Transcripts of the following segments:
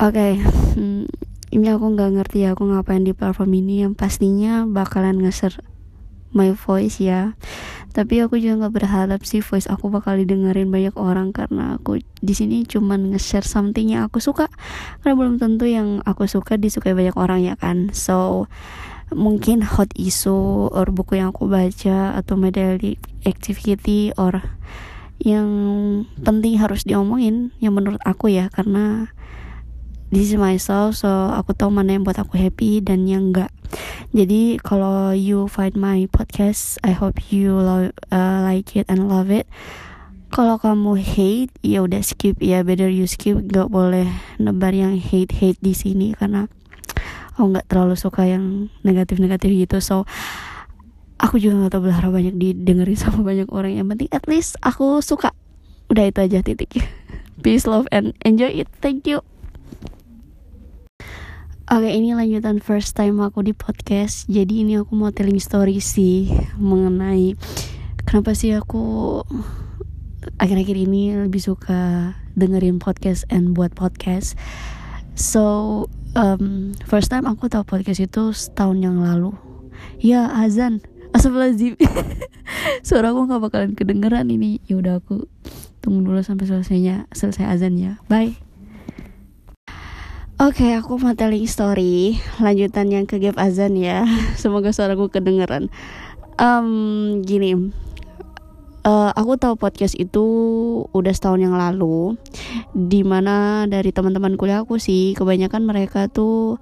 Oke, hmm, ini aku nggak ngerti ya aku ngapain di platform ini yang pastinya bakalan ngeser my voice ya. Tapi aku juga nggak berharap sih voice aku bakal didengerin banyak orang karena aku di sini cuman nge-share something yang aku suka. Karena belum tentu yang aku suka disukai banyak orang ya kan. So mungkin hot issue or buku yang aku baca atau medali activity or yang penting harus diomongin yang menurut aku ya karena this is myself so aku tahu mana yang buat aku happy dan yang enggak. Jadi kalau you find my podcast I hope you love, uh, like it and love it. Kalau kamu hate ya udah skip. Ya better you skip. Nggak boleh nebar yang hate hate di sini karena aku nggak terlalu suka yang negatif negatif gitu. So aku juga nggak tahu berharap banyak didengerin sama banyak orang. Yang penting at least aku suka. Udah itu aja titik. Peace love and enjoy it. Thank you Oke ini lanjutan first time aku di podcast. Jadi ini aku mau telling story sih Mengenai Kenapa sih aku Akhir-akhir ini lebih suka Dengerin podcast and buat podcast. So um, First time aku tahu podcast itu Setahun yang lalu. Ya azan. Astagfirullahaladzim. Suara aku gak bakalan kedengeran ini. Ya udah aku tunggu dulu sampai selesainya Selesai azan ya. Bye Oke, okay, aku mau telling story. Lanjutan yang ke gap azan ya. Semoga suaraku kedengeran. Um, gini, uh, aku tahu podcast itu udah setahun yang lalu, di mana dari teman-teman kuliah aku sih kebanyakan mereka tuh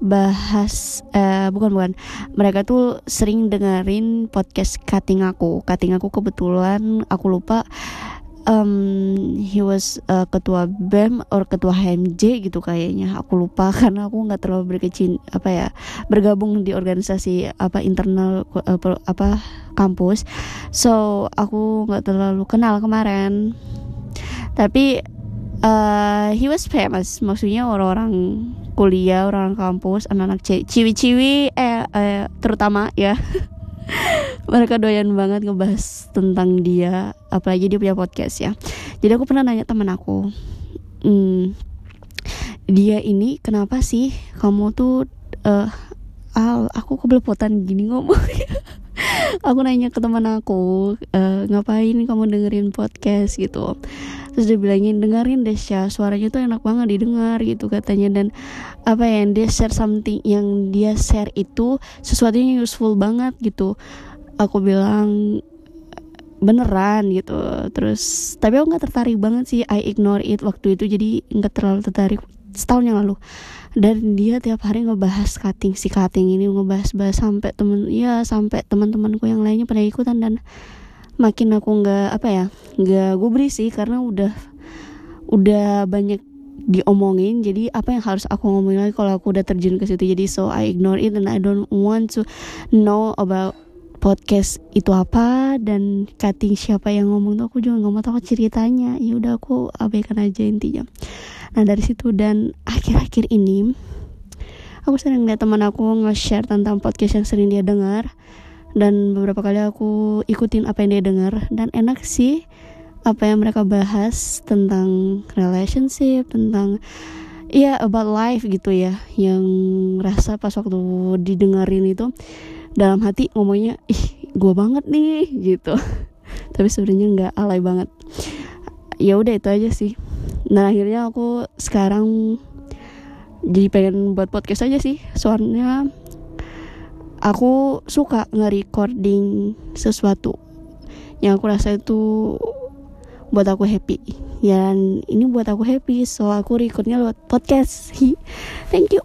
bahas uh, bukan bukan. Mereka tuh sering dengerin podcast cutting aku. Cutting aku kebetulan aku lupa um, he was uh, ketua BEM or ketua HMJ gitu kayaknya. Aku lupa karena aku nggak terlalu berkecin apa ya bergabung di organisasi apa internal uh, apa kampus. So aku nggak terlalu kenal kemarin. Tapi uh, he was famous. Maksudnya orang-orang kuliah orang kampus anak-anak ciwi-ciwi eh, eh terutama ya mereka doyan banget ngebahas tentang dia apalagi dia punya podcast ya. Jadi aku pernah nanya temen aku hmm, dia ini kenapa sih kamu tuh uh, Al, aku kebelepotan gini ngomong aku nanya ke teman aku uh, ngapain kamu dengerin podcast? Gitu. Terus dia bilangin dengerin deh ya suaranya tuh enak banget didengar gitu katanya. Dan apa ya dia share something yang dia share itu sesuatu yang useful banget gitu aku bilang beneran gitu. Terus tapi aku nggak tertarik banget sih. I ignore it waktu itu jadi nggak terlalu tertarik setahun yang lalu. Dan dia tiap hari ngebahas cutting si cutting ini ngebahas bahas sampai temen ya sampai teman-temanku yang lainnya pada ikutan. Dan makin aku nggak apa ya nggak gue sih karena udah udah banyak diomongin. Jadi apa yang harus aku ngomongin lagi kalau aku udah terjun ke situ? Jadi so I ignore it and I don't want to know about podcast itu apa dan cutting siapa yang ngomong tuh aku juga nggak mau tahu ceritanya. Ya udah aku abaikan aja intinya. Nah dari situ dan akhir-akhir ini aku sering lihat teman aku nge-share tentang podcast yang sering dia dengar dan beberapa kali aku ikutin apa yang dia dengar dan enak sih apa yang mereka bahas tentang relationship tentang ya about life gitu ya. Yang rasa pas waktu didengerin itu dalam hati ngomongnya ih gue banget nih gitu. Tapi sebenarnya nggak alay banget. Ya udah itu aja sih. Nah akhirnya aku sekarang jadi pengen buat podcast aja sih. Soalnya aku suka nge-recording sesuatu. Yang aku rasa itu buat aku happy. Dan ini buat aku happy so aku recordnya lewat podcast. Thank you